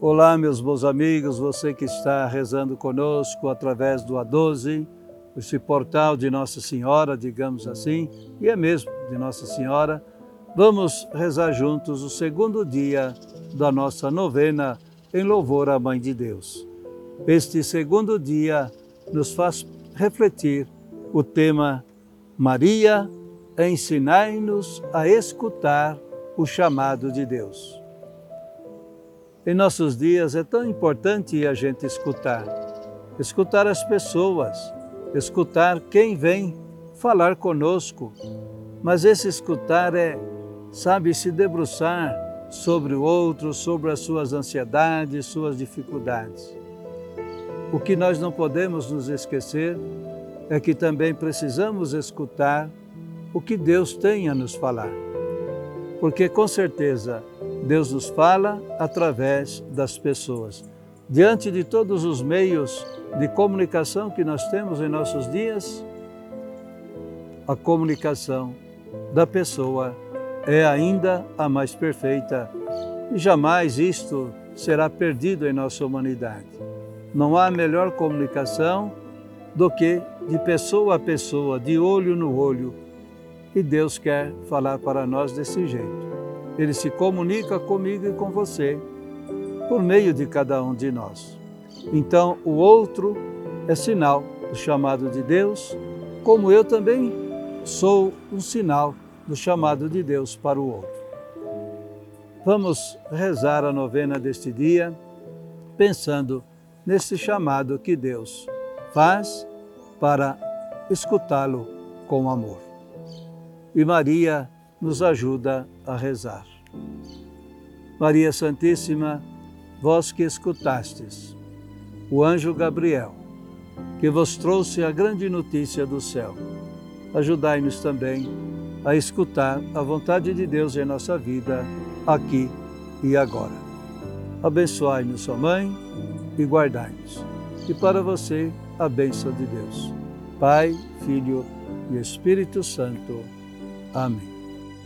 Olá, meus bons amigos, você que está rezando conosco através do A12, esse portal de Nossa Senhora, digamos assim, e é mesmo de Nossa Senhora, vamos rezar juntos o segundo dia da nossa novena em louvor à Mãe de Deus. Este segundo dia nos faz refletir o tema Maria, ensinai-nos a escutar o chamado de Deus. Em nossos dias é tão importante a gente escutar, escutar as pessoas, escutar quem vem falar conosco. Mas esse escutar é, sabe, se debruçar sobre o outro, sobre as suas ansiedades, suas dificuldades. O que nós não podemos nos esquecer é que também precisamos escutar o que Deus tem a nos falar. Porque com certeza Deus nos fala através das pessoas. Diante de todos os meios de comunicação que nós temos em nossos dias, a comunicação da pessoa é ainda a mais perfeita e jamais isto será perdido em nossa humanidade. Não há melhor comunicação do que de pessoa a pessoa, de olho no olho. E Deus quer falar para nós desse jeito. Ele se comunica comigo e com você por meio de cada um de nós. Então, o outro é sinal do chamado de Deus, como eu também sou um sinal do chamado de Deus para o outro. Vamos rezar a novena deste dia, pensando nesse chamado que Deus faz para escutá-lo com amor. E Maria nos ajuda a rezar. Maria Santíssima, vós que escutastes o anjo Gabriel, que vos trouxe a grande notícia do céu, ajudai-nos também a escutar a vontade de Deus em nossa vida, aqui e agora. Abençoai-nos, sua mãe, e guardai-nos. E para você, a bênção de Deus. Pai, Filho e Espírito Santo. Amém.